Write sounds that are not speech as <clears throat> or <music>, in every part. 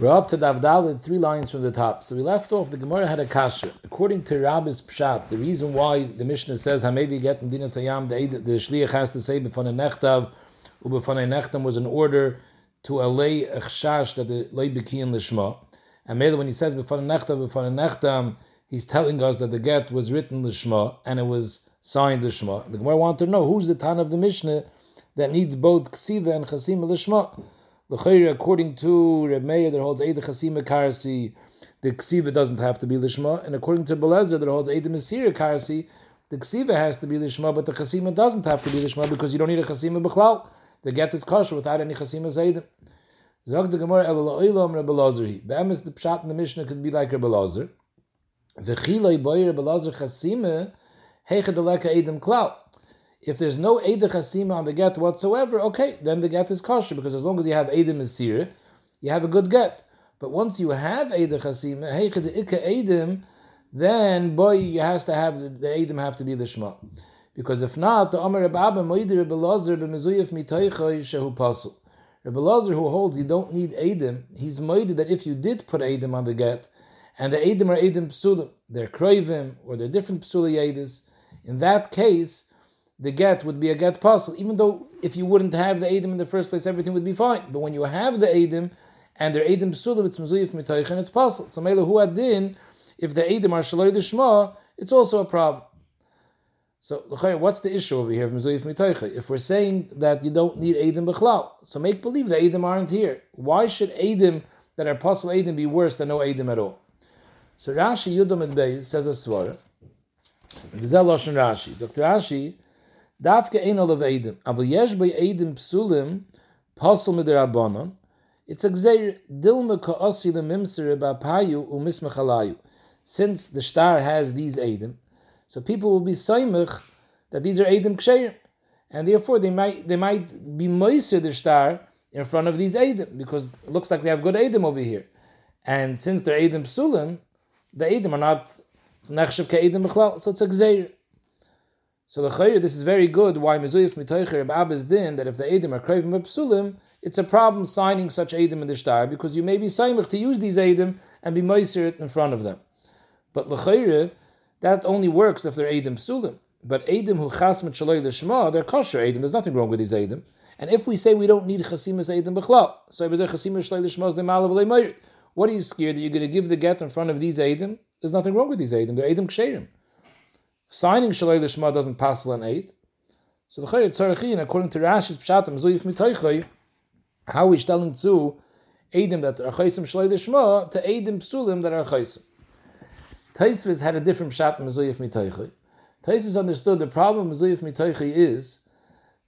We're up to Davdal, three lines from the top. So we left off, the Gemara had a kasha. According to Rabbi's Pshat, the reason why the Mishnah says, maybe get in Dina Sayam, the, the Shliach has to say, B'fanei Nechtav, U'b'fanei Nechtam was an order to allay a chshash that the Lei B'kiyin Lishma. And maybe when he says B'fanei Nechtav, B'fanei Nechtam, he's telling us that the get was written Lishma, and it was signed Lishma. The Gemara wanted to know, who's the Tan of the Mishnah that needs both Ksiva and Chasima Lishma? According to Reb Meir that holds Eid Chasima Karasi, the Ksiva doesn't have to be Lishma, and according to Belezer that holds Eid Mesira Karasi, the Ksiva has to be Lishma, but the Chasima doesn't have to be Lishma because you don't need a Chasima B'chlal. The get is kosher without any Chasima Zaydim. Zog the Gemara El Oilam Rebbe Lazar. Be'emes the Pshat in the Mishnah could be like Lazar. The Chiloi Boyer Rebbe Lazar Chasima Heicha Deleka Eidim Klal. If there's no Eideh Chasima on the get whatsoever, okay, then the get is kosher, because as long as you have Eideh Mesir, you have a good get. But once you have Eideh Chasima, Heichad Ika Eidim, then boy, you has to have the, Eidim have to be the Shema. Because if not, the Amar Rebbe Abba Moidir Rebbe Lazar b'mezuyef mitoichoy shehu pasul. Rebbe Lazar, who holds you don't need Eidim, he's moided that if you did put Eidim on the get, and the Eidim are Eidim psulim, they're kroivim, or they're different psuli in that case, the get would be a get puzzle, even though if you wouldn't have the Adim in the first place, everything would be fine. But when you have the Adim, and they're Adim Psulim, it's Muzuyif Mitoich, and it's puzzle. So Mela Hu Adin, if the Adim are Shaloi Shma, it's also a problem. So, what's the issue over here of Mitoicha? If we're saying that you don't need Adim Bechlal, so make believe the Adim aren't here. Why should Adim that are possible Adim be worse than no Adim at all? So Rashi Yudom Beis says a Lashon Rashi. Dr. Rashi, Dafke ein olav edim. Aval yesh bei edim psulim, der Rabbanon, it's a gzeir dilma ka'asi lemimser ba'payu u'mismachalayu. Since the star has these edim, so people will be soimach that these are edim ksheir, and therefore they might they might be moiser the star in front of these edim because it looks like we have good edim over here, and since they're edim psulim, the edim are not nechshav ka'edim b'chlal, so it's a gzeir. So the this is very good. Why mezuyif mitoicher Abbas din that if the edim are craving psulim, it's a problem signing such edim in the shtar because you may be saimach to use these edim and be meiser in front of them. But lechayr, that only works if they're edim psulim. But edim who chasmet shaloi l'shma, they're kosher edim. There's nothing wrong with these edim. And if we say we don't need chasimas edim b'chlal, so chasimas shaloi l'shma is the malav What are you scared that you're going to give the get in front of these edim? There's nothing wrong with these edim. They're edim ksherim signing Shalei Lishma doesn't pass an eight. So the Chayot Tzarachin, according to Rashi's Pshatim, Zuyif Mitoichay, how is telling to Eidim that are Chaysim Shalei Lishma to Eidim Psulim that are Chaysim. Taisviz had a different Pshatim Zuyif Mitoichay. Taisviz understood the problem with Zuyif Mitoichay is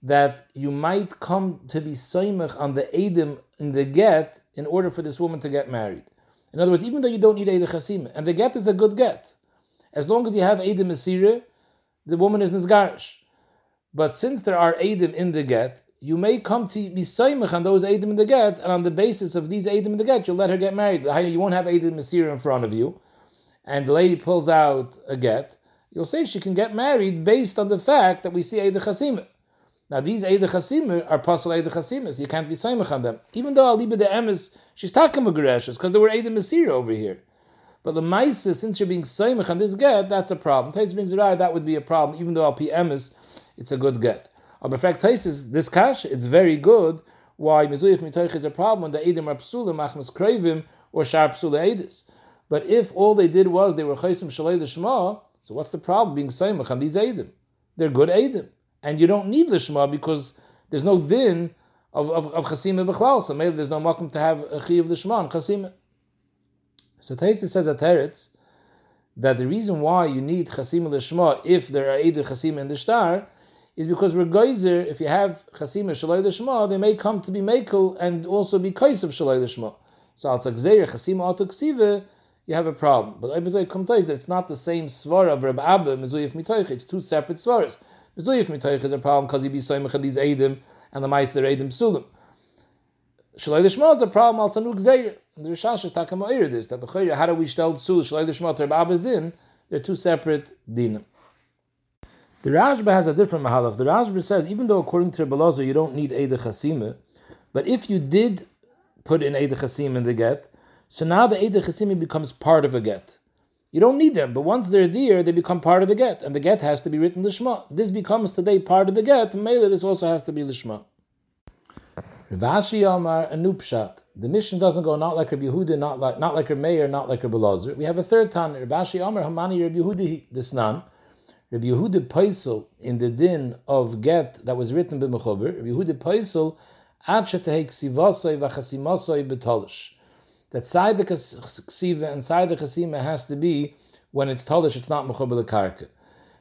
that you might come to be Soimach on the Eidim in the get in order for this woman to get married. In other words, even though you don't need Eidim Chasim, and the get is a good get, as long as you have Eidim Mesira, the woman is Nizgarish. But since there are Eidim in the get, you may come to be Saimach on those Eidim in the get, and on the basis of these Eidim in the get, you'll let her get married. You won't have Eidim Mesira in front of you, and the lady pulls out a get, you'll say she can get married based on the fact that we see Eidim Chasimah. Now these Eidim Chasimah are possible Eidim Chasimah, you can't be Saimach on them. Even though Aliba de Emes, she's talking because there were Eidim Mesira over here. But the Maisa, since you're being Saimach on this get, that's a problem. Tais brings it out, that would be a problem, even though Al is, it's a good get. But in fact, Tais is, this cash, it's very good. Why Mizuyif Mitoich is a problem when the Edim are Psula, Machmas Kravim, or Shar Psula Edis. But if all they did was they were Chaisim Shalei Lishma, so what's the problem being Saimach on these Edim? They're good Edim. And you don't need Lishma because there's no din of, of, of Chasimah B'chlal, so maybe there's no makom to have a Chi of Lishma and Chasimah. So Taisa says at Teretz that the reason why you need chasim l'shma if there are either chasim and the star is because we're geyser. If you have chasim shaloi l'shma, they may come to be mekel and also be kais of shaloi l'shma. So al tzakzeir chasim al you have a problem. But I come to that it's not the same svara of Reb Abba mezuyif mitoich. It's two separate svaras. Mezuyif mitoich is a problem because he be soymach these edim and the meister edim sulim. Shalai Lishma is a problem al Tanuk Zayir. The Rishash is talking about this, that the how do we stel Tzul, Shalai Lishma, to Abbas Din, they're two separate dinim. The Rashba has a different mahalach. The Rashba says, even though according to Rebbe you don't need Eid Chasima, but if you did put in Eid Chasim in the get, So now the Eidei Chasimi becomes part of a get. You don't need them, but once they're there, they become part of the get, and the get has to be written lishma. This becomes today part of the get, and Mele, this also has to be lishma. Ravashi Amar Anupshat. The mission doesn't go not like Rabbi Yehuda, not like not like Rabbi Meir, not like Rabbi Lazar. We have a third time. Ravashi Amar Hamani Rabbi Yehuda Desnan. Rabbi Yehuda Paisel in the din of get that was written by Mechober. Rabbi Yehuda Paisel Ad Shetehek Sivasoi Vachasimasoi Betolish. That side the ksiva and side the chasima has to be when it's talish, it's not mechober karka.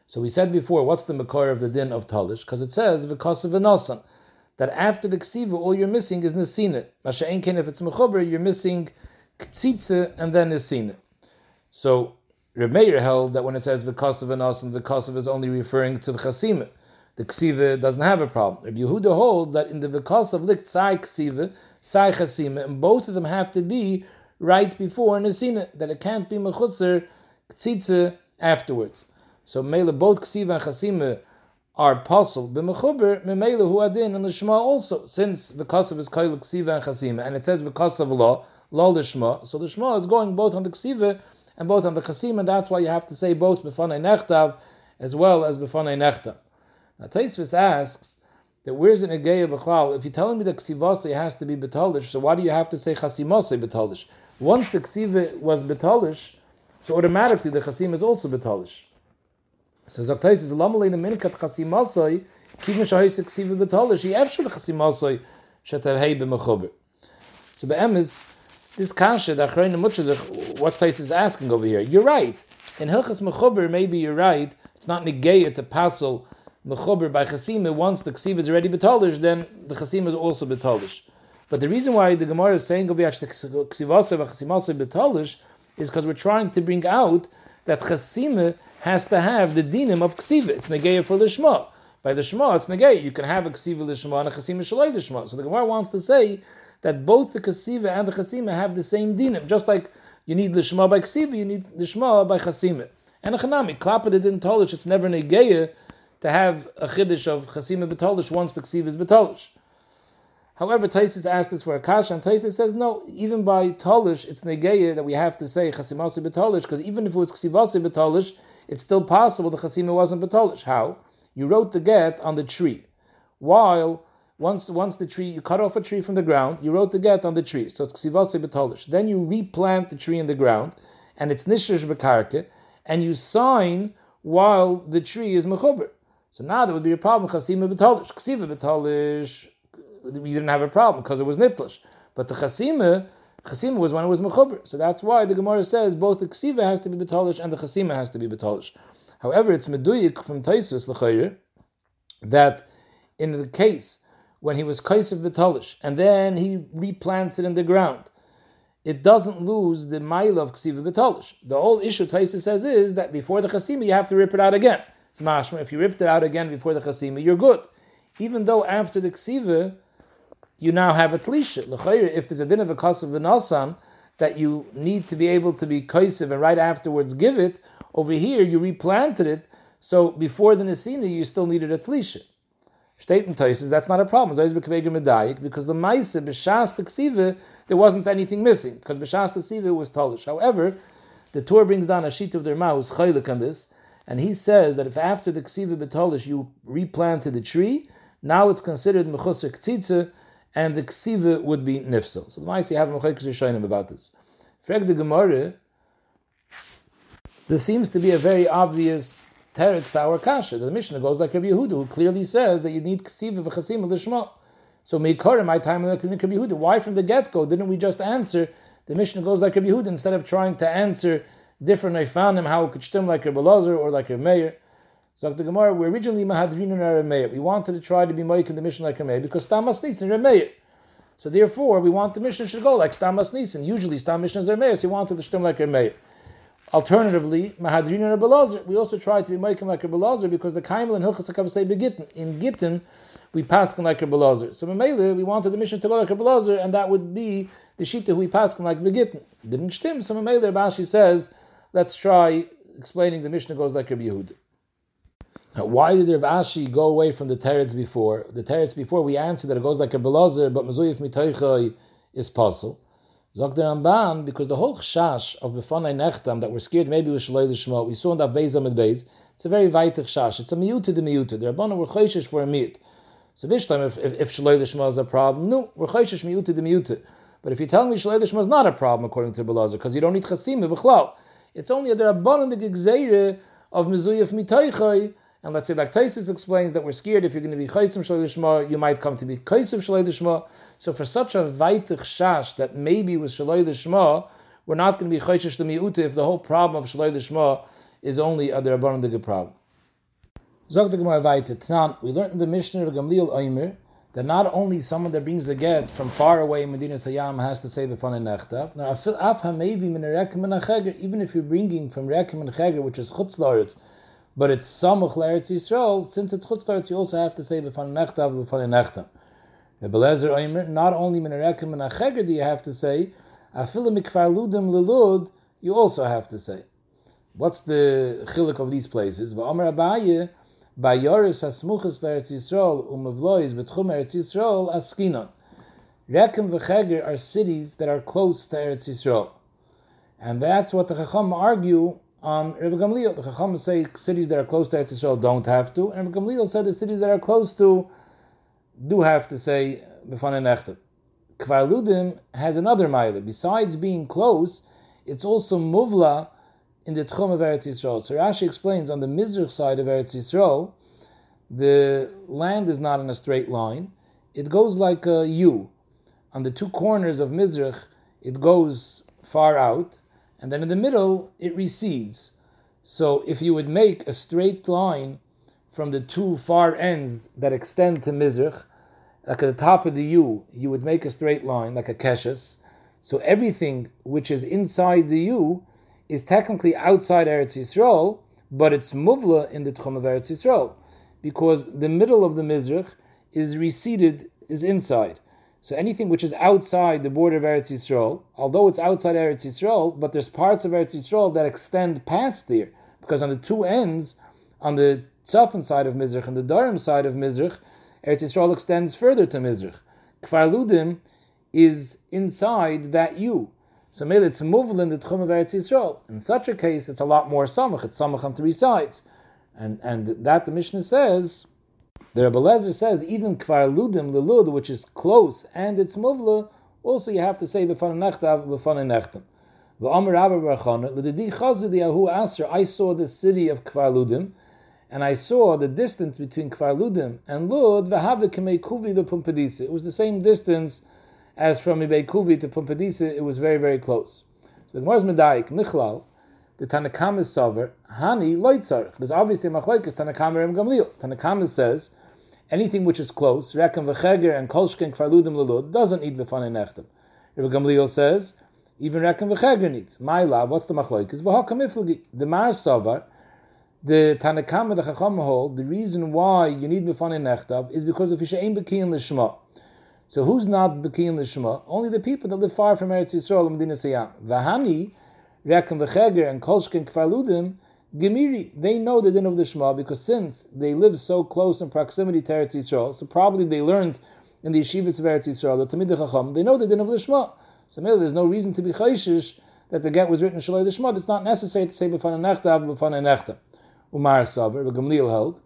So we said before, what's the makor of the din of talish? Because it says of nasan that after the ksiva, all you're missing is nesina. Masha'en ken if it's mechober, you're missing ktsitze and then nesina. So Reb Meir held that when it says of nasan, because of is only referring to the chasima. The ksiva doesn't have a problem. Reb Yehuda holds that in the of likt sai ksiva, sai chasima, and both of them have to be right before nesina, that it can't be mechusser ktsitze afterwards. So mele both ksiva and chasima are possible. B'mechuber memele hu adin and the shema also, since the kasav is kail ksiva and chasima, and it says the kasav law law the. So the shema is going both on the ksiva and both on the chasima. That's why you have to say both b'fanei nechtav as well as b'fanei nechtav. Now Taisvis asks that where's the negeya b'chlal? If you're telling me that ksivase has to be betalish, so why do you have to say chasimase betalish? Once the ksiva was betalish, so automatically the chasim is also betalish. So Zaktais is lamalei the minkat chasimasoi kivin shahis ksiva after the chasimasoi shetavhei b'mechuber. So be'emes this kasha that Achrayim Mutzah, what Tais is asking over here. You're right. In Hilchas Mechuber, maybe you're right. It's not negeya to passel mechuber by chasima, once the ksiva is already betalish, then the chasima is also betalish. But the reason why the Gemara is saying ksivasa v'chasimasa betalish is because we're trying to bring out that chasima has to have the dinim of ksiva. It's negeya for lishma. By the shema, it's negeya. You can have a ksiva lishma and a chasima shalei lishma. So the Gemara wants to say that both the ksiva and the chasima have the same dinim. Just like you need lishma by ksiva, you need lishma by chasima. And a chanami, klapa din tolish, it's never negeya to have a chiddush of chasima betolish once the ksiv is betolish. However, Taisis asked this for a kasha, and Taisis says no. Even by tolish, it's negeya that we have to say chasimasi betolish because even if it was ksivasi betolish, it's still possible the chasima wasn't betolish. How? You wrote the get on the tree, while once once the tree you cut off a tree from the ground, you wrote the get on the tree, so it's ksivasi betolish. Then you replant the tree in the ground, and it's nishish bekarke, and you sign while the tree is mechuber. So now there would be a problem. Chasima betalish, ksiva betalish. We didn't have a problem because it was nitlish. But the chasima, chasima was when it was mechuber. So that's why the Gemara says both the ksiva has to be betalish and the chasima has to be betalish. However, it's meduyik from Taisus l'chayir that in the case when he was kaisiv betalish and then he replants it in the ground, it doesn't lose the mile of ksiva betalish. The whole issue Taisus says is that before the chasima you have to rip it out again. It's mashma. If you ripped it out again before the chasima, you're good. Even though after the ksiva, you now have a tlisha. If there's a din of a kasav that you need to be able to be kaisiv and right afterwards give it, over here you replanted it, so before the nesina you still needed a tlisha. State says that's not a problem. Because the maise b'shas ksiva there wasn't anything missing because b'shas ksiva was talish. However, the Torah brings down a sheet of their mouth chaylik on this and he says that if after the ksiva betolish you replanted the tree, now it's considered mechusar ktitze, and the ksiva would be nifsel. So the Maisi have mechaykus Rishonim about this. Frag the Gemara, there seems to be a very obvious teretz to our kasha. The Mishnah goes like Rabbi Yehuda, who clearly says that you need ksiva v'chasim l'shma. So meikara my time like Rabbi Yehuda. Why from the get go didn't we just answer? The Mishnah goes like Rabbi Yehuda instead of trying to answer different Neifanim, how it could stem like a Belazar or like a Meir. So the Gemara, we originally Mahadrin and a Meir. We wanted to try to be Moik in the mission like a because Stamas Nisan and Meir. So therefore, we want the mission should go like Stamas Nisan. Usually, Stam missions are Meir, so we wanted to stem like a Alternatively, Mahadrin and Belazar, we also try to be Moik like a Belazar because the Kaimel and Hilchas say begitten. In Gittin, we pass like a Belazar. So in Mele, we wanted the mission to go like a Belazar, and that would be the Shita who we pass like Begitten. Didn't stem. So in Mele, Rashi says, Let's try explaining the Mishnah goes like Rabbi Yehud. Why did Rav Ashi go away from the teretz before? The teretz before we answered that it goes like a belazar, but mezuyif mitoichai is puzzle. Zog der Ramban, because the whole chash of Befanai Nechtam that we're scared maybe we Shaloi Lishma, we saw in that Beis Amid it's a very weitich chash. It's a miyuta de miyuta. The Rabbanon were chayshish for a miyut. So this time, if, if, if Shaloi Lishma is a problem, no, we're chayshish miyuta de miyuta. But if you tell me Shaloi Lishma is not a problem according to Belazar, because you don't need chasim b'chlal, it's only a Rabbanon the gigzeire of mizuyaf mitaychay, and let's say like Taisus explains that we're scared if you're going to be chaysim shalei you might come to be chaysim shalei So for such a vaitich shash that maybe with shalei lishma, we're not going to be chayshish the if the whole problem of shalei lishma is only a derabbanon the problem. Zog the Gemara. Tnan, we learned in the Mishnah of Gamliel Oimer that not only someone that brings a get from far away in Medina Sayyam has to say b'fan nechtav. Even if you're bringing from rekem and cheger, which is chutz but it's samuch le'eretz Yisrael, since it's chutz you also have to say b'fan nechtav, b'fan nechtav. Rebelezer Oimer, not only min rekem and acheger do you have to say, afilim mikfar ludim lelud, you also have to say. What's the chilik of these places? V'amar Abaye, by Yoris Hasmuchas Eretz Yisrael, umavlois betchum Eretz Yisrael, askinon. Rekem v'cheger are cities that are close to Eretz Yisrael. And that's what the Chacham argue Um, on Rebbe Gamliel. The Chacham say cities that are close to Eretz Yisrael don't have to, and Rebbe Gamliel said the cities that are close to do have to say B'fan Echtav. Has another mile. Besides being close, it's also muvla in the Tchum of Eretz Yisrael. So Rashi explains on the Mizrach side of Eretz Yisrael, the land is not in a straight line. It goes like a U. On the two corners of Mizrach, it goes far out, and then in the middle it recedes. So if you would make a straight line from the two far ends that extend to Mizrach, like at the top of the U, you would make a straight line like a keshes. So everything which is inside the U is technically outside Eretz Yisrael, but it's muvla in the Tchum of Eretz Yisrael, because the middle of the Mizrach is receded, is inside. So anything which is outside the border of Eretz Yisrael, although it's outside Eretz Yisrael, but there's parts of Eretz Yisrael that extend past there, because on the two ends, on the Tzafan side of Mizrach and the Darim side of Mizrach, Eretz Yisrael extends further to Mizrach. Kfar Ludim is inside that U. So maybe it's movable in the Tchum of Eretz Yisrael. In such a case, it's a lot more samach. It's samach on three sides. And and that the Mishnah says, the Rebbe Lezer says, even kvar ludim lelud, which is close and it's muvla, also you have to say b'fan nechtav b'fan nechtam. V'amar Rabbi Barachana, l'didi chazid yahu aser, I saw the city of kvar ludim, and I saw the distance between kvar ludim and lud, v'havle k'mei kuvi the pumpadisa. It was the same distance as from Ibei Kuvi to Pumpadisa, it was very, very close. So the Gemara's Medayik, Michlal, the Tanakam is sover, Hani loitzarech. There's obviously a machlekes Tanakam Rem Gamliel. Says anything which is close, Rekem v'cheger and Kolshken kfarludim lelud, doesn't need b'fanei nechtem. Rabbi Gamliel says even Rekem v'cheger needs. My love, what's the machlekes? V'hakam iflugi. The Mar Sovar, the Tanakam the Chacham hold, the reason why you need b'fanei nechtav is because of Yishaim B'kiyin L'shma. So who's not Bekin Lishma? Only the people that live far from Eretz Yisrael and Medina Sayyam. Vahani, Rekem V'cheger, and Kolshkin Kfaludim, Gemiri, they know the din of the Shema because since they live so close in proximity to Eretz Yisrael, so probably they learned in the yeshivas of Eretz Yisrael, the Tamid Chacham, they know the din of the Shema. So maybe there's no reason to be chayshish that the get was written Shalai the Shema. It's not necessary to say B'fan Nechta, B'fan Nechta. Umar Saber, Gamliel held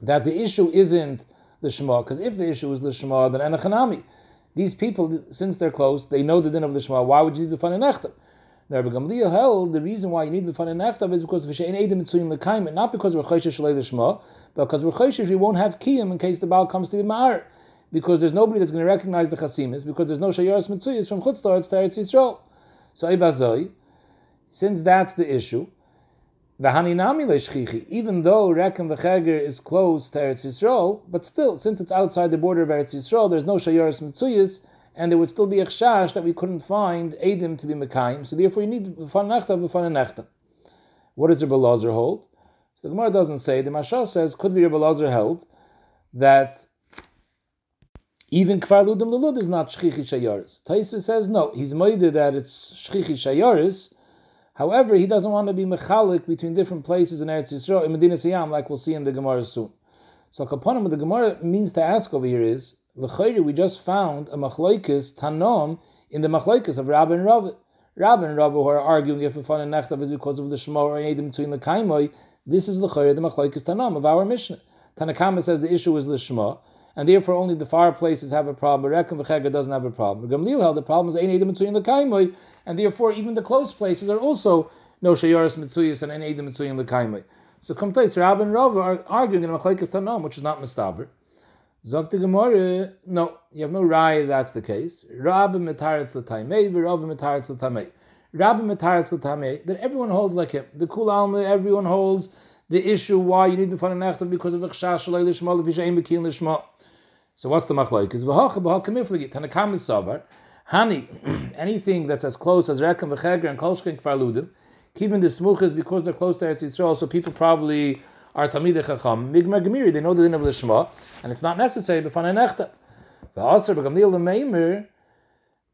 that the issue isn't the Shema, because if the issue is the Shema, then Anachanami. These people, since they're close, they know the din of the Shema. Why would you need B'fan Rabbi Gamliel held the reason why you need B'fan Nechtav is because of V'shein Edim Mitzuyin L'kaim, not because we're Chayshish Shalei the Shema, but because we're Chayshish, we won't have Kiyim in case the Baal comes to be Ma'ar. Because there's nobody that's going to recognize the Chasimis, because there's no Shayaras Mitzuyas from Chutzlar to Eretz Yisrael. So Ibazoi, since that's the issue, the Haninami Leshchichi, even though Rekem v'Cheger is close to Eretz Yisrael, but still, since it's outside the border of Eretz Yisrael, there's no Shayaris Mitzuyas, and there would still be a chash that we couldn't find Edim to be Mekayim, so therefore you need B'fan Nechta, B'fan Nechta. What does Rebbe Lazar hold? So the Gemara doesn't say, the Mashal says, could be Rebbe Lazar held, that even Kfar Ludim Lelud is not Shchichi Shayaris. Taisva says, no, he's moided that it's Shchichi Shayaris, However, he doesn't want to be mechalik between different places in Eretz Yisrael, in Medina Siyam, like we'll see in the Gemara soon. So Kapanim, what the Gemara means to ask over here is, L'chayri, we just found a machlaikis tanom, in the machlaikas of Rabbi and Rav. Rabbi and Rav who are arguing if Befan and Nechtav is because of the Shema or Eidim between the Kaimoi, this is the Chayr, the machlaikas Tanam of our Mishnah. Tanakama says the issue is the Shema, and therefore only the far places have a problem. Rekem v'cheger doesn't have a problem. Gamliel the problem is ein edim mitzuyim l'kaimoi, and therefore even the close places are also no shayaris mitzuyis and ein edim mitzuyim l'kaimoi. So come place Rab and Rav are arguing in a Machlekes Tanam, which is not mistaber. Zok the Gemara, no, you have no raya that's the case. Rab mitaretz l'taimei, v'Rav mitaretz l'tamei. Rab mitaretz l'tamei, that everyone holds like him. The Kul Alma, everyone holds the issue why you need to find an because of the chash shalei l'shma l'vishayin b'kin l'shma. So what's the machlok? Is v'hacha b'hacha miflagi tanakam savar hani <clears throat> anything that's as close as rekem v'cheger and kolshkin kfar keeping the smuchas because they're close to Eretz Yisrael, so people probably are tamid chacham migmar gemiri. They know the din of the shema, and it's not necessary b'fanei nechta. V'aser b'gamnil l'meimer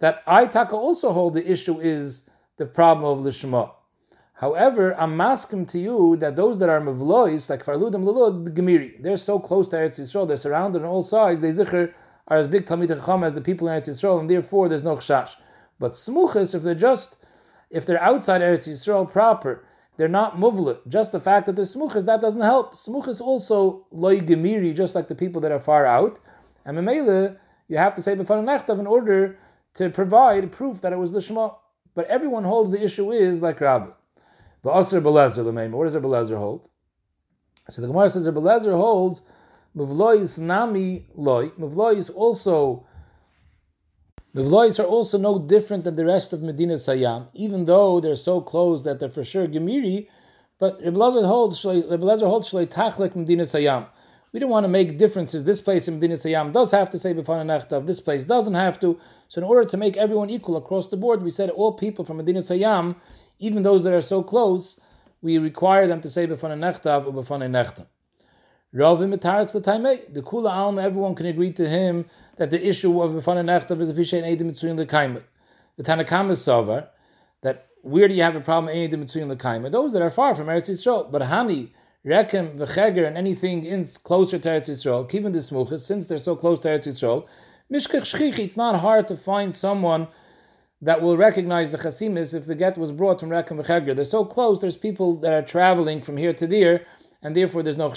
that I taka also hold the issue is the problem of the shema. However, I'm asking to you that those that are mevlois, like Farludim Lulud, Gemiri, they're so close to Eretz Yisrael, they're surrounded on all sides, they zikr are as big Talmid Chacham as the people in Eretz Yisrael, and therefore there's no chash. But smuchas, if they're just, if they're outside Eretz Yisrael proper, they're not muvla. Just the fact that they're smuchas, that doesn't help. Smuchas also loy gemiri, just like the people that are far out. And memele, you have to say b'fan nechtav in order to provide proof that it was the Shema. But everyone holds the issue is like Rabbi. But Asr Belezer Lemema. What does Belezer hold? So the Gemara says Belezer holds Muvlois Nami loy. Muvlois also Muvlois are also no different than the rest of Medina Sayyam, even though they're so close that they're for sure Gemiri. But Rebelezer holds Shlei Tachlek Medina Sayyam. We don't want to make differences. This place in Medina Sayyam does have to say Befana Nechtav. This place doesn't have to. So in order to make everyone equal across the board, we said all people from Medina Sayyam even those that are so close, we require them to say b'fanei nechtav or b'fanei nechtav. Ravim mitaretz the kula alma, everyone can agree to him that the issue of b'fanei nechtav is a fishay and edim mitzuyin lekaimet. The Tanakam is sover that where do you have a problem edim mitzuyin lekaimet? Those that are far from Eretz Yisrael, but hani rekem v'cheger and anything in closer to Eretz Yisrael, even the smuchas, since they're so close to Eretz Yisrael, mishkach shchichi, it's not hard to find someone that will recognize the chasimis if the get was brought from Rekem v'Cheger. They're so close, there's people that are traveling from here to there, and therefore there's no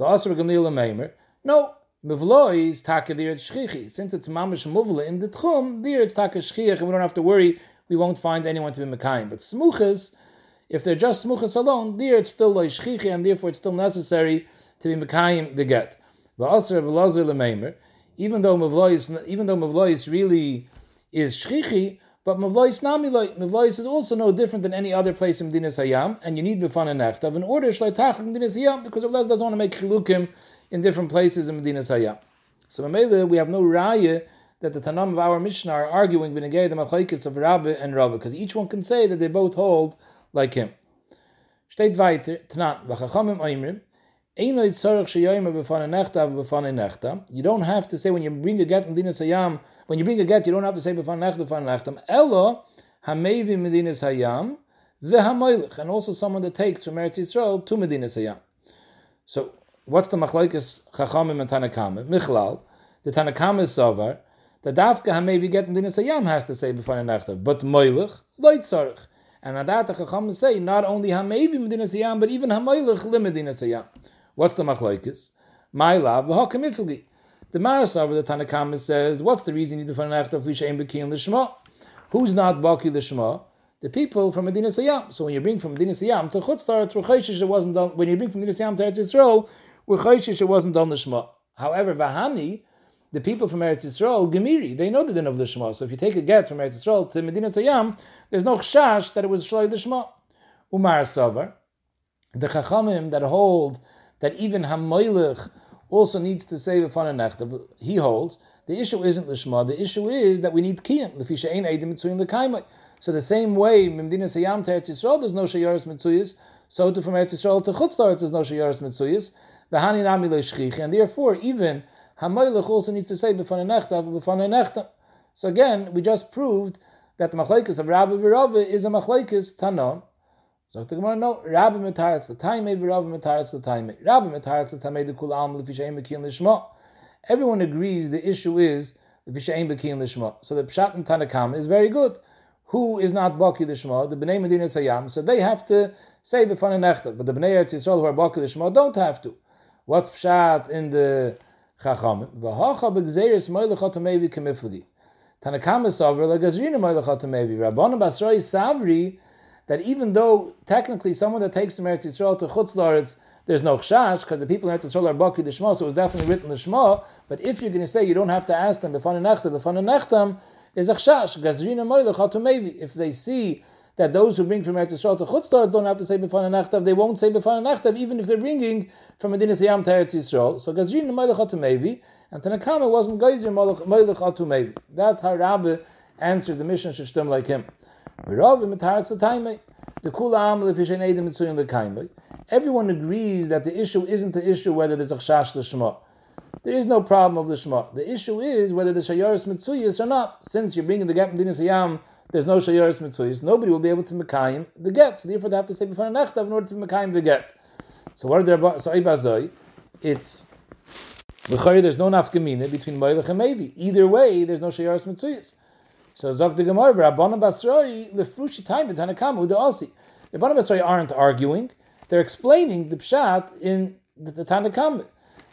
chash. No, Mivloi is taka there shchichi. Since it's mamish muvla in the tchum, there it's taka shchiach, and we don't have to worry, we won't find anyone to be mekayim. But smuchas, if they're just smuchas alone, there it's still loy shchichi, and therefore it's still necessary to be mekayim the get. But Asra Belazir Lamaimer, even though Mavlois, even though Mavlois really is shchichi, but mavlois namiloi. Mavlois is also no different than any other place in Medina Hayam, and you need b'fan and nechtav in order shleitach in Medina Hayam because Rabbi doesn't want to make chilukim in different places in Medina Hayam. So Mamela, we have no raya that the Tanam of our Mishnah are arguing b'negei the machlekes of Rabbi and Rabbi because each one can say that they both hold like him. Steht weiter, Tanan, v'chachamim oimrim, you don't have to say when you bring a get Medina Sayam, when you bring a get, you don't have to say Befan Nechta, Befan Nechtam. Elo, Hamevi Medina Sayam, Vehamoilich, and also someone that takes from Eretz Yisrael to Medina Sayam. So, what's the machlekes Chachamim and Tanakama? Michlal, the Tanakama is Savar, the Dafka Hamevi get Medina Sayam has to say Befan Nechta, but Moilich, Loit Sarich. And at that, the Chacham say not only Hamevi Medina Sayam, but even Hamoilich Limedina Sayam. What's the machlokes? My love, v'hakamifli. The Marasav, the Tanakama says, what's the reason you an acht of Lishaim Bekin Lishma? Who's not Baki Lishma? The people from Medina Sayyam. So when you bring from Medina Sayyam to Chutzlar, it's Ruchayshish, it wasn't done. When you bring from Medina Sayyam to Eretz Yisrael, Ruchayshish, it wasn't done Lishma. However, Vahani, the people from Eretz Yisrael, Gemiri, they know the din of the Shema. So if you take a get from Eretz Yisrael to Medina Sayyam, there's no chash that it was Shalai the Shema. Umar Savar, the Chachamim that hold that even Hamoilich also needs to say B'fana Nechta. He holds the issue isn't Lishma, the issue is that we need Kiyam. Lefisha Ein Eidim Mitzuyim L'Kaimai. So the same way, Mimdina Sayam to Eretz Yisrael, there's no Shayaris Mitzuyis, so to from Eretz Yisrael to Chutzlar, there's no Shayaris Mitzuyis, V'hani Nami Le'Shchich, and therefore even Hamoilich also needs to say B'fana Nechta, B'fana. So again, we just proved that the Machlaikas of Rabbi Virava is a Machlaikas Tanon, Sagt the Gemara, no, Rabbi mitaretz the time, maybe Rabbi mitaretz the time. Rabbi mitaretz the time, the kul am lefi sheim mekin lishma. Everyone agrees the issue is v'she'ein b'kiyin l'shma. So the pshat in Tanakam is very good. Who is not baki l'shma? The bnei Medina Sayam. So they have to say b'fan nechta. But the bnei Eretz Yisrael who are baki l'shma don't have to. What's pshat in the Chachamim? V'hacha b'gzeris moilechot mevi kemiflagi. Tanakam is savri like gazrina moilechot mevi. Rabbanim Basroi savri that even though technically someone that takes from Eretz Yisrael to Chutz there's no chash because the people in Eretz Yisrael are baki the Shema, so it was definitely written the Shema. But if you're going to say you don't have to ask them b'fan nechtam, b'fan nechtam, there's a chash gazrina moilech maybe if they see that those who bring from Eretz Yisrael to Chutz don't have to say b'fan nechtam, they won't say b'fan nechtam even if they're bringing from Medina Siyam to Eretz Yisrael. So gazrina moilech maybe, and Tanakama wasn't geyser moilech maybe. That's how Rabbi answers the mission shishtem like him. Everyone agrees that the issue isn't the issue whether there's a chash l'shma. There is no problem of the. The issue is whether the shayaris mitzuyis or not. Since you're bringing the get medina sayam, there's no shayaris mitzuyis. Nobody will be able to mekayim the get. So therefore, they have to say before nechtav in order to mekayim the get. So what are the so ibazoi? It's there's no nafkamina between moilech and maybe. Either way, there's no shayaris mitzuyis. So Zok the Gemara, Rabbanan Basroi, Lefrushi Time, Asi. The Rabbanan Basroi aren't arguing, they're explaining the Pshat in the, the Tanakama.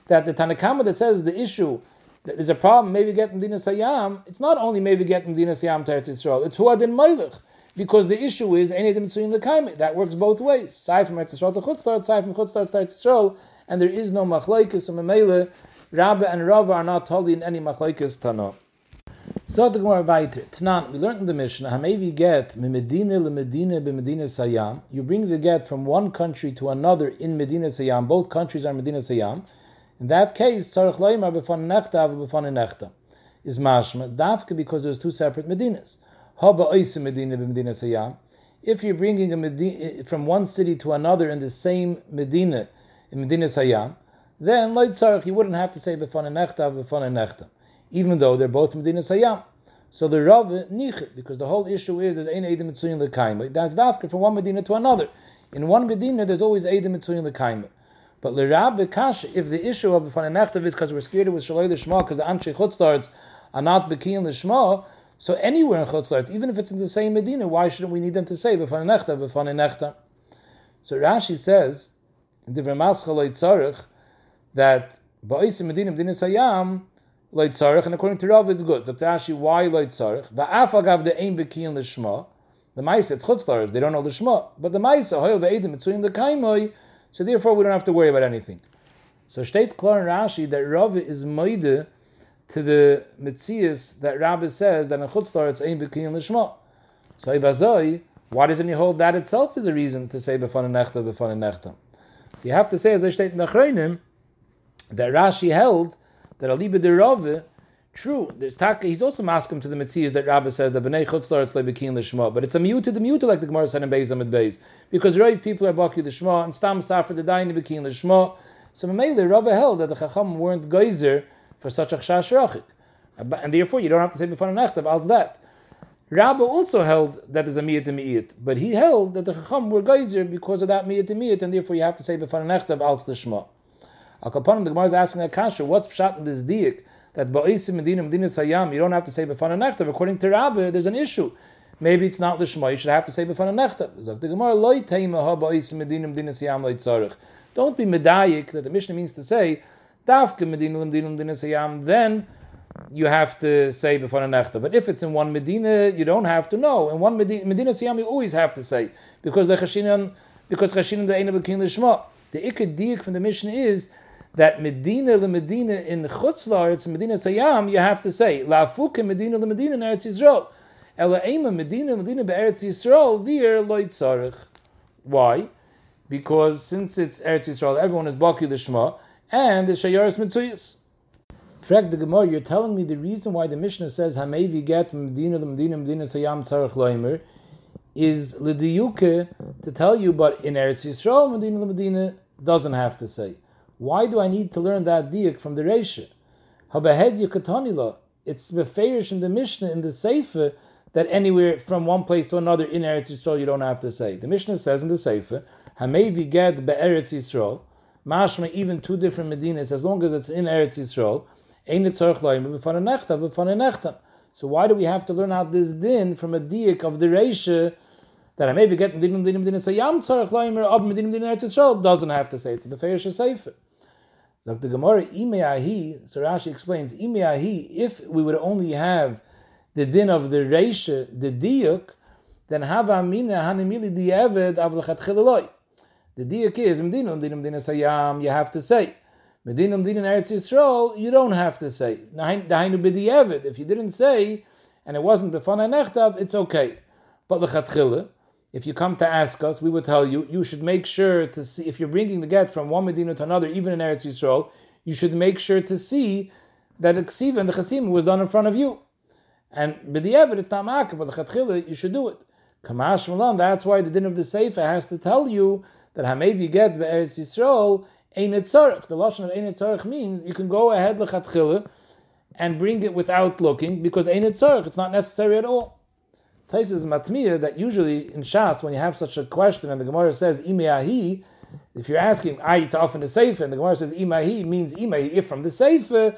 That the Tanakama that says the issue, that there's a problem, maybe getting Dina Sayam, it's not only maybe getting Dina Sayam to Eretz Yisrael, it's Huadin Meilech. Because the issue is any between the kaime. That works both ways. Sai from Eretz Yisrael to Chutzlar, Sai from Chutzlar to Eretz Yisrael, and there is no machlaikas and. Rabba and Rava are not told in any machlaikas tano. So the Gemara weiter. Tanan, we learned in the Mishnah, Hamevi get Medina le Medina be Medina Sayam. You bring the get from one country to another in Medina Sayam. Both countries are Medina Sayam. In that case, tzarich loimar befan nechta ava befan nechta. Is mashma, dafka because there's two separate Medinas. Haba oisim Medina be Medina Sayam. If you're bringing a Medina, eh, from one city to another in the same Medina, in Medina Sayam, then, like tzarich, you wouldn't have to say befan nechta ava befan nechta even though they're both Medina Sayam. So the Rav nichit, because the whole issue is there's ein edim mitzuyin lekaima. That's dafka from one Medina to another. In one Medina, there's always edim mitzuyin lekaima. But the Rav kash, if the issue of the fananechtav is because we're scared it with shaloi l'shma, because the anshe chutzlards are not bekiyin l'shma, so anywhere in chutzlards, even if it's in the same Medina, why shouldn't we need them to say b'fananechtav b'fananechtav? So Rashi says in the Vermaschaloi Tzarech that ba'is Medina Medina Sayam loy tzarech, and according to Rav, it's good. Dr. Ashi, why loy tzarech? Va'afagav the ein bekiyin l'shma. The ma'isa, it's chutzlares, they don't know the shma. But the ma'isa, hoyel ve'edim, the l'kaimoy, so therefore we don't have to worry about anything. So state klar in Rashi that Rav is moide to the mitzias that Rabbi says that in chutzlar it's ein bekiyin l'shma. So ibazoi, why doesn't he hold that itself is a reason to say befan nechta, befan nechta? So you have to say, as I state in the Achreinim, that Rashi held that Aliba de Rave, true, there's taka, he's also masking to the Metzias that Rabbi says that B'nai Chutzlar it's Lebekin Lishma, but it's a mute to the mute like the Gemara said in Beis Amid Beis, because right people are Baki Lishma, and Stam Safra the Dain Lebekin Lishma, so Mamele Rave held that the Chacham weren't geyser for such a Chash Rachik, and therefore you don't have to say before Nechtav, als that. Rabbi also held that there's a miyat miyat, but he held that the chacham were geyser because of that miyat miyat, and therefore you have to say before nechtav als the shma. Al Kapanim, the Gemara is asking a kasha, what's pshat in this diik? That Ba'isim Medina Medina Sayam, you don't have to say Befana Nechtav. According to Rabbi, there's an issue. Maybe it's not Lishma, you should have to say Befana Nechtav. The Gemara, Loi Teima Ha Ba'isim Medina Medina Sayam Loi Tzarech. Don't be medayik, that the Mishnah means to say, Dafka Medina Medina Medina Sayam, then you have to say Befana Nechtav. But if it's in one Medina, you don't have to know. In one Medina, Medina Sayam, you always have to say, because the Chashinan, because Chashinan the Eina Bekin Lishma. The Ikad Diik from the Mishnah is that Medina le Medina in Chutzlar, it's Medina Sayam, you have to say, La Fuke Medina le Medina in Eretz Yisrael. Ela Ema Medina Medina be'Eretz Yisrael, there loit tzarech. Why? Because since it's Eretz Yisrael, everyone is Baki Lishma, and the Shayaris Mitzuyas. Frag the Gemara, you're telling me the reason why the Mishnah says Hamevi get Medina le Medina Medina Sayam tzarech loimer is Lidiyuke to tell you, but in Eretz Yisrael, Medina le Medina doesn't have to say. Why do I need to learn that diak from the Reisha? Habahed Yukatanila. It's beferish in the Mishnah in the Sefer that anywhere from one place to another in Eretz Yisrael you don't have to say. The Mishnah says in the Sefer, Hamevi get be'eretz Yisrael, mashma even two different Medinas, as long as it's in Eretz Yisrael. So why do we have to learn out this din from a diak of the Reisha that I may be getting dinim dinim dinim say yam tzarch loimer ab dinim dinim Eretz Yisrael doesn't have to say it's a beferish sefer. So the Gemara imeahi, so Rashi explains imeahi if we would only have the din of the Reisha, the diuk, then hava amina hanimili di eved avlachat chileloi. The diak is medinum dinum dinum sayam. You have to say medinum dinum eretz yisrael. You don't have to say dainu b'di eved. If you didn't say and it wasn't befana nechtav, it's okay. But lechatchila, if you come to ask us, we would tell you you should make sure to see if you're bringing the get from one medina to another, even in Eretz Yisrael, you should make sure to see that the ksiva and the chasim was done in front of you. And b'di'evet, it's not ma'akav, but the chatchila, you should do it. Kamash Malan, that's why the din of the Sefer has to tell you that Hamevi get Eretz Yisrael, Ein Tzarech. The Lashon of Ein Tzarech means you can go ahead L'chatchila and bring it without looking, because Ein Tzarech, it's not necessary at all. Taisis Matmiya, that usually in Shas, when you have such a question and the Gemara says, Imeahi, if you're asking, I, in the Sefer, and the Gemara says, Imahi means Imahi, if from the Sefer,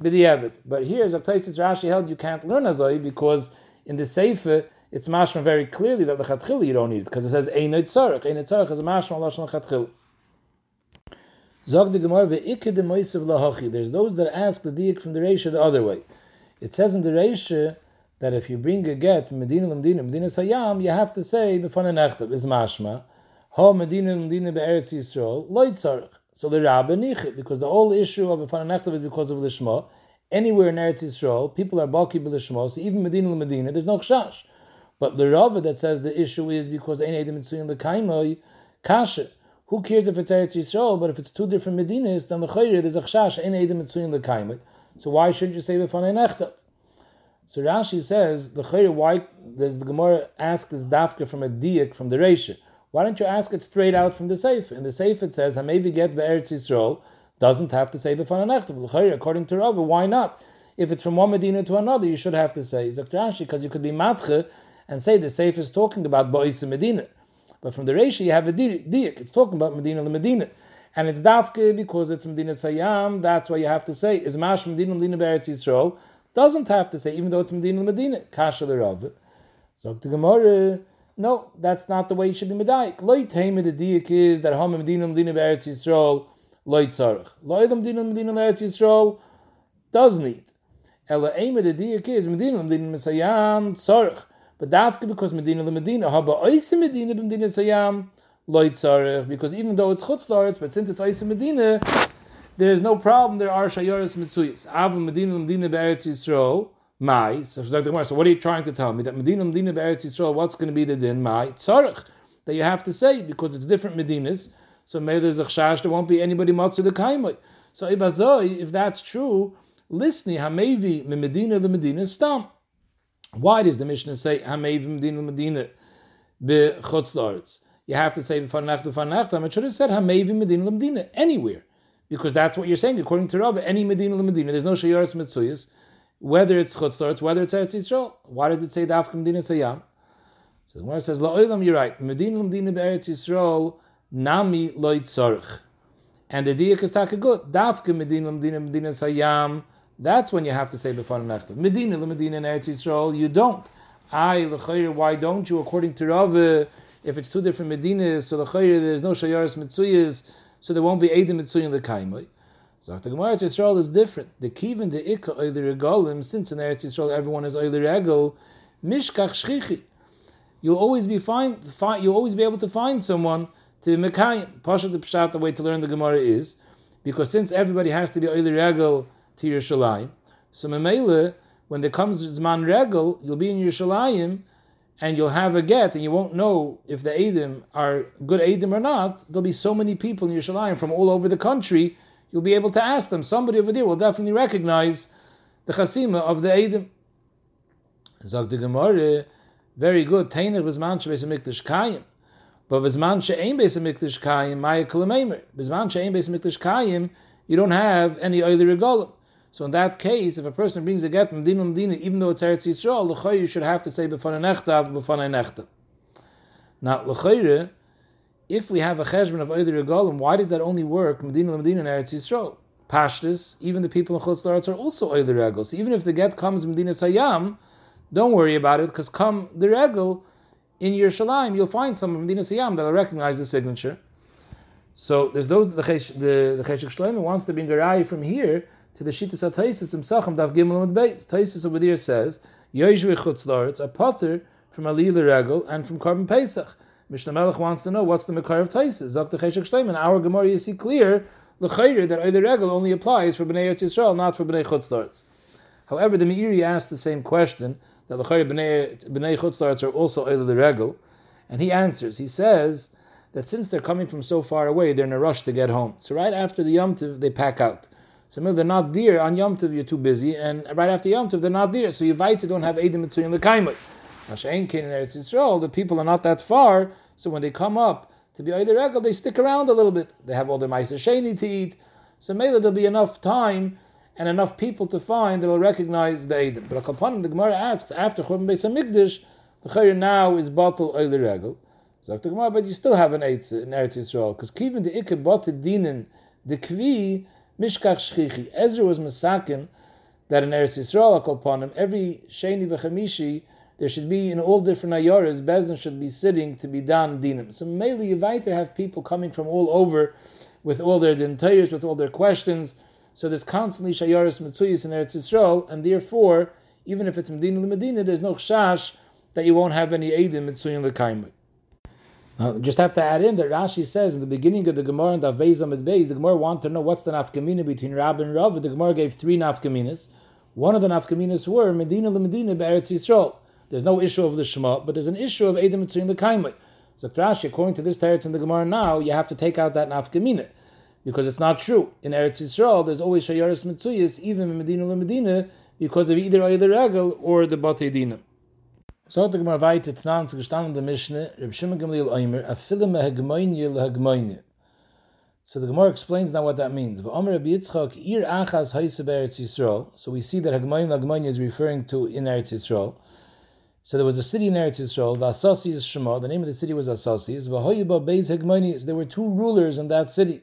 b'di'evet. But here, as Taisis Rashi held, you can't learn Azai because in the Sefer, it's mashma very clearly that the chatchil you don't need it because it says einot tzarich. Einot tzarich is a mashma lashon chatchil. Zog the Gemara ve'iked moisev lahachi. There's those that ask the diak from the Reisha the other way. It says in the Reisha that if you bring a get medina lemdina medina sayam, you have to say before an echtav is mashma ha medina lemdina be'eretz yisrael loy tzarich. So the rabbi nichit because the whole issue of before an echtav is because of lishma. Anywhere in Eretz Yisrael, people are baki b'lishma, so even medina lemedina, there's no chash. But the Rava that says the issue is because Ein Edim Mitzuyin L'Kaimoi, Kasha. Who cares if it's Eretz Yisrael, but if it's two different Medinas, then the Chayr, there's a Chash, Ein Edim Mitzuyin L'Kaimoi. So why shouldn't you say Ein Echtav? So Rashi says, the Chayr, why does the Gemara ask this dafka from a diak, from the Reisha? Why don't you ask it straight out from the Seif? In the Seif it says, Hamevi get Be'eretz Yisrael, doesn't have to say B'fan. L'Chayr, according to Rava, why not? If it's from one Medina to another, you should have to say. Zak Rashi, because you could be matche, and say the Sefer is talking about Ba'is Medina. But from the Reisha, you have a diak. It's talking about Medina the Medina. And it's dafke because it's Medina Sayyam. That's why you have to say, is Mash Medina Medina Beretz Yisrael. Doesn't have to say, even though it's Medina Medina. Kasha the Rav. So the Gemara, no, that's not the way it should be Medayik. Loit Haim the diak is that Ham Medina Medina Beretz Yisrael, Loit Tzarech. Loit Medina Medina Beretz Yisrael does need. Ela Aim the diak is Medina Medina Sayyam Tzarech. But dafke because Medina the Medina, haba oise Medina b'Medina sayam loy tzarech. Because even though it's chutzlaretz, but since it's oise Medina, there is no problem. There are shayoris mitzuyis. Av Medina Medina be'eretz Yisrael. My so, what are you trying to tell me that Medina Medina be'eretz Yisrael? What's going to be the din? My tzarech that you have to say because it's different Medinas. So maybe there's a chash there won't be anybody matzu the kaimai. So ibazoi, if that's true, listening hamevi me Medina the Medina stam. Why does the Mishnah say Hamevim Medina Medina be Chutz You have to say before Nacht. It should have said Hamevim Medina Medina anywhere, because that's what you're saying according to Rav. Any Medina Medina, there's no Shayaretz Mitzuyas, whether it's Chutz whether it's Eretz Yisrael. Why does it say Dafka Medina Sayam? So the Gemara says La'olam. You're right. Medina Medina Eretz Yisrael Nami Loit Tzarich. And the diak is taka good. Dafka Medina Medina Medina Sayam. That's when you have to say before nechtav. Medina, the Medina in Eretz Yisrael, you don't. I l'chayir, why don't you? According to Rav, if it's two different Medinas, so l'chayir there's no shayaris mitzuyas, so there won't be edim mitzuyin l'kaimai. So the Gemara Yisrael is different. The kivin the ikka oiler regalim, since in Eretz Yisrael everyone is oiler regel, mishkach shchichi. You'll always be find, find you'll always be able to find someone to mekayim. Pasha the pshat, the way to learn the Gemara is because since everybody has to be oiler regel to Yerushalayim. So Memele, when there comes Zman Regel, you'll be in Yerushalayim and you'll have a get and you won't know if the Adim are good Adim or not. There'll be so many people in Yerushalayim from all over the country, you'll be able to ask them. Somebody over there will definitely recognize the Chasima of the Adim. Zog the Gemara, very good. Tainach was manche beis mikdash kayim. But bizman she'ein beis mikdash kayim, maya kulamemer. Bizman she'ein beis kayim, you don't have any oily regalim. So in that case, if a person brings a get Medina Medina, um even though it's Eretz Yisrael, l'chayr you should have to say b'fanei nechtav b'fanei nechtav. Now l'chayr, if we have a cheshbon of either regalim, why does that only work Medina Medina and Eretz Yisrael? Pashtus, even the people in Chutz La'aretz are also Oiler Regel. So even if the get comes Medina Sayyam, don't worry about it, because come the Regel, in Yerushalayim, you'll find some from Medina Sayyam that'll recognize the signature. So there's those the Chesh, the the Cheshik Shlomo wants to bring a from here to the Shittas HaTaisis himself Daf Gimel and Beis. Taisis over there says Yoshve Chutz a potter from Alila Regel and from Korban Pesach. Mishnah Melech wants to know what's the Mekar of Taisis. Zok the Cheshik Shlomo. Our Gemara you see clear l'chayr that either regel only applies for bnei Yisrael, not for bnei Chutzlarts. However, the Meiri asked the same question that l'chayr bnei bnei Chutzlarts are also either the and he answers. He says that since they're coming from so far away, they're in a rush to get home. So right after the Yom Tov, they pack out. So they're not there on Yom Tov, you're too busy, and right after Yom Tov, they're not there. So you to don't have Edim Mitzuyim L'kaimot. Hashem Kain in Eretz Yisrael, the people are not that far, so when they come up, to be either regal, they stick around a little bit. They have all their Maisa Sheni to eat. So maybe there'll be enough time and enough people to find that'll recognize the Eidim. But upon the Gemara asks, after Churban Beis HaMikdash, the Chayr now is bottle either regal. So the Gemara, but you still have an Eitz in Eretz Yisrael, because even the Ikke Botte Dinen, the Kvi, Mishkach Shchichi. Ezra was Masakin that in Eretz Yisrael, him, every Sheni V'chamishi, there should be in all different ayoras, Bezdin should be sitting to be done dinim. So mainly you have people coming from all over with all their dintayers, with all their questions. So there's constantly shayaris mitzuyis in Eretz Yisrael, and therefore, even if it's Medina Medina, there's no chash that you won't have any edim mitzuyin lekaimah. Now, just have to add in that Rashi says in the beginning of the Gemara and the Amid Beis, the Gemara wanted to know what's the nafkamina between Rab and Rav. The Gemara gave three nafkaminas. One of the nafkaminas were Medina Medina Eretz Yisrael. There's no issue of the Shema, but there's an issue of Edim Mitzuyim the Kaimai. So Rashi, according to this teretz in the Gemara now, you have to take out that nafkamina because it's not true. In Eretz Yisrael, there's always Shayaris Mitzuyas, even in Medina or Medina, because of either either Regel or the Batei Dinam. So the Gemara weiter Tanan zu gestanden der Mishnah, Reb Shimon Gamliel Oimer, Afile mehagmoinye lehagmoinye. So the Gemara explains now what that means. So we see that Hagmoin Lagmoin is referring to in Eretz Yisrael. So there was a city in Eretz Yisrael, Vasasi is Shema, the name of the city was Asasis, Vahoyiba Beis Hegmonis, there were two rulers in that city.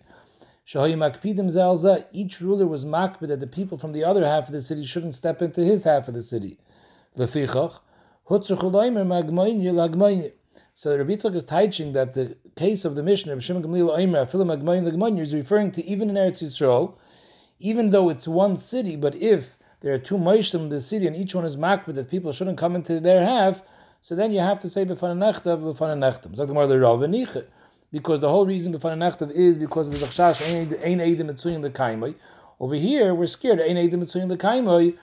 Shahoyi Makpidim Zalza, each ruler was makpid that the people from the other half of the city shouldn't step into his half of the city. Lefichach. So the Rabbi Yitzchak is teaching that the case of the Mishnah of Shimon Gamliel Oimer, Afilim Magmoin Lagmoinye, is referring to even in Eretz Yisrael, even though it's one city, but if there are two Moishlim in the city, and each one is makbid that people shouldn't come into their half, so then you have to say Nechtav. Sagt more the Rav because the whole reason B'fana Nechtav is because of the Zachshash, Ein Eidim Mitzuyin the. Over here, we're scared, Ein Eidim Mitzuyin the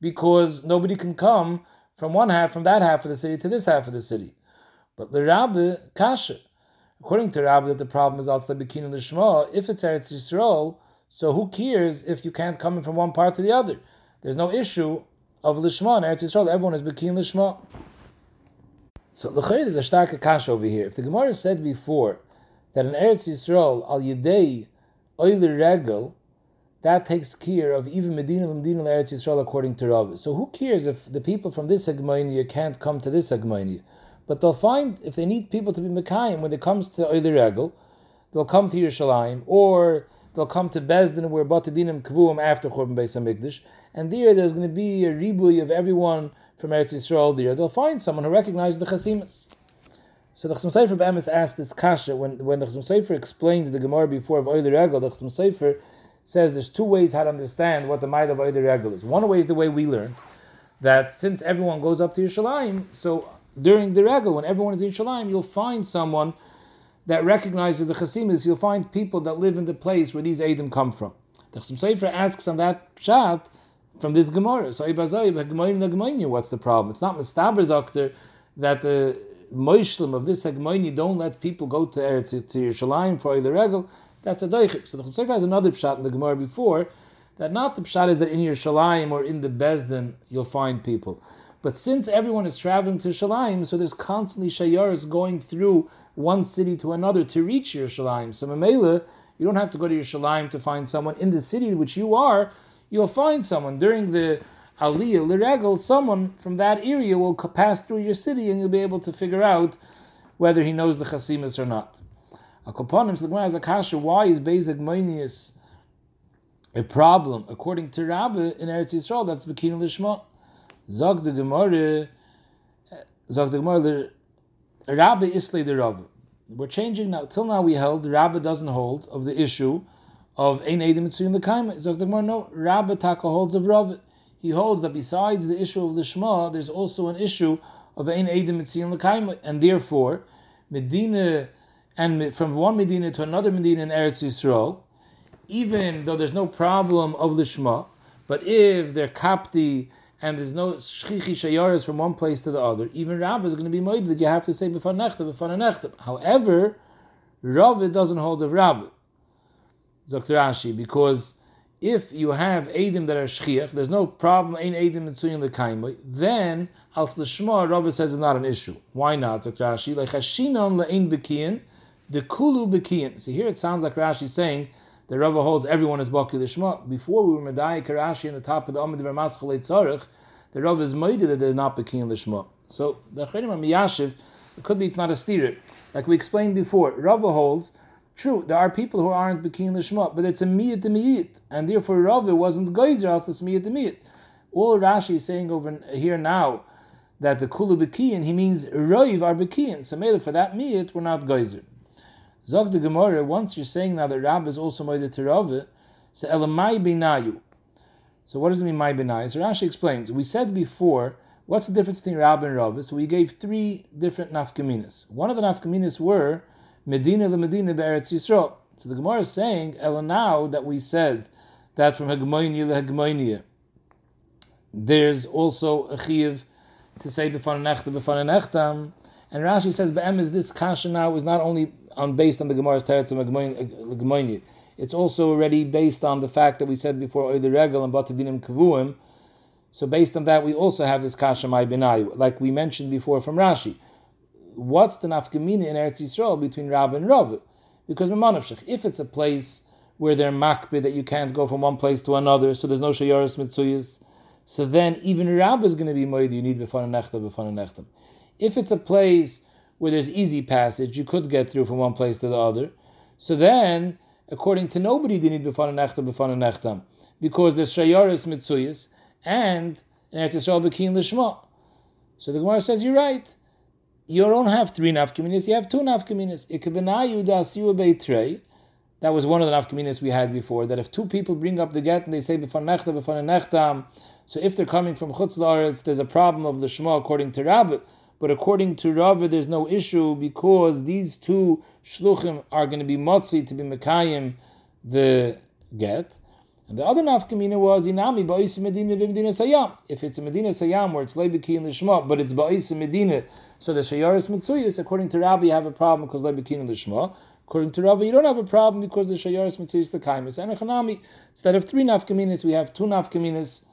because nobody can come from one half, from that half of the city to this half of the city. But the Rabbi, Kasha, according to Rabbi, that the problem is also Bikin and the Shema, if it's Eretz Yisrael, so who cares if you can't come in from one part to the other? there's no issue of lishma in Eretz Yisrael. Everyone is bekin lishma. So l'chayid is a stark kash over here. If the Gemara said before that in Eretz Yisrael al yedei oiler regel, that takes care of even Medina Medina Eretz Yisrael according to Rav. So who cares if the people from this Hegmainia can't come to this Hegmainia? But they'll find if they need people to be Mekayim when it comes to Oiler Regel, they'll come to Yerushalayim or they'll come to Bezdin where Batadinim Kvuim after Churban Beis Hamikdash, and there there's going to be a ribui of everyone from Eretz Yisrael there. They'll find someone who recognizes the Chasimas. So the Chasam Sofer Be'emes asked this kasha when, when the Chasam Sofer explains the Gemara before of Oiler Regel, the Chasam Sofer says there's two ways how to understand what the might of Oiler Regel is. One way is the way we learned, that since everyone goes up to Yerushalayim, so during the Regel, when everyone is in Yerushalayim, you'll find someone that recognizes the Chasimas, you'll find people that live in the place where these Edom come from. The Chasam Sofer asks on that shot from this Gemara. So what's the problem? It's not Mistaber Zokter that the Moishlim of this Hagmoini don't let people go to Eretz to Yerushalayim for the Regel. That's a Deichik. So the Chasam has another pshat in the Gemara before that not the pshat is that in Yerushalayim or in the Bezdin you'll find people. But since everyone is traveling to Yerushalayim, so there's constantly shayaras going through one city to another to reach Yerushalayim. So Mamela, you don't have to go to Yerushalayim to find someone in the city which you are. You'll find someone during the Aliyah Liregel. Someone from that area will pass through your city, and you'll be able to figure out whether he knows the Chasimus or not. Akoponim, so the Gemara has a kasha. Why is Bezek Moinius a problem according to Rabbi in Eretz Yisrael. That's Bekin Lishma. Zog the Gemara. Zog the Gemara. Rabbi Isle the Rabbi. We're changing now. Till now we held Rabbi doesn't hold of the issue of Ein Edim Mitzuyim L'Kaima. Zog the Gemara. No, Rabbi Taka holds of Rabbi. He holds that besides the issue of the Shema, there's also an issue of Ein Edim Mitzuyim L'Kaima, and therefore Medina and from one Medina to another Medina in Eretz Yisrael, even though there's no problem of the Shema, but if they're kapti and there's no shchichi shayaras from one place to the other, even Rabbah is going to be made that you have to say before nechta, before nechta. However, Rav doesn't hold of Rabbah. Dr. Ashi, because if you have Edim that are Shchiach, there's no problem, ain't Edim Mitsuyin Lekaimoi, then, Al the Shema, Rav says is not an issue. Why not, Dr. Ashi? Like Hashinon Le'in Bekiyin, the Kulu Bekiyin. So here it sounds like Rashi saying the Rava holds everyone is Baki Lishma. Before we were Medai Karashi in the top of the Amid Vermaschal Tzarech, the Rava is Maida that they're not Bekiyin Lishma. So the Chedim are Miyashiv, it could be it's not a steer. Like we explained before, Rava holds True, there are people who aren't Bekin Lishma, but it's a Miyat Miyat, and therefore Rav wasn't Geyser, else it's Miyat Miyat. All Rashi is saying over here now that the Kulu Bekiyin, he means Roiv are Bekiyin. So maybe for that Miyat, we're not Geyser. Zog the Gemara, once you're saying now that Rab is also Moed to Rav, so Elamai Binayu. So what does it mean, my Binayu? So Rashi explains, we said before, what's the difference between Rab and Rav? So we gave three different nafkaminas. One of the nafkaminas were Medina the Medina Be'eretz Yisrael. So the Gemara is saying, Ela now that we said that from Hegemonia to Hegemonia, there's also a chiv to say b'fan nechta b'fan nechtam, and Rashi says be'em is this kasha now is not only on based on the Gemara's teretz of Hegemonia, it's also already based on the fact that we said before the regal and batadinim kavuim. So based on that, we also have this kasha mai benai, like we mentioned before from Rashi what's the nafkamina in Eretz Yisrael between Rab and Rav? Because if it's a place where they're makbid that you can't go from one place to another, so there's no shayaris mitzuyas, so then even Rab is going to be moed. You need befana nechta befana nechtam. If it's a place where there's easy passage, you could get through from one place to the other. So then, according to nobody, you need befana nechta befana nechtam because there's shayaris mitzuyas and Eretz Yisrael bekin lishma. So the Gemara says you're right you don't have three nafkaminas, you have two nafkaminas. That was one of the nafkaminas we had before, that if two people bring up the get and they say b'fan nechta, b'fan nechtam, so if they're coming from chutz la'aretz, there's a problem of the shema according to Rabbi. But according to Rabbi, there's no issue because these two shluchim are going to be motzi to be mekayim the get. And the other nafkamina was inami ba'is medina medina sayam. If it's a medina sayam where it's lebeki in the shema, but it's ba'is medina so the shayaris mitzuyis, according to Rabbi, you have a problem because lebekin lishma. According to Rabbi, you don't have a problem because the shayaris mitzuyis the kaimis. And echanami, instead of three nafkaminas, we have two nafkaminas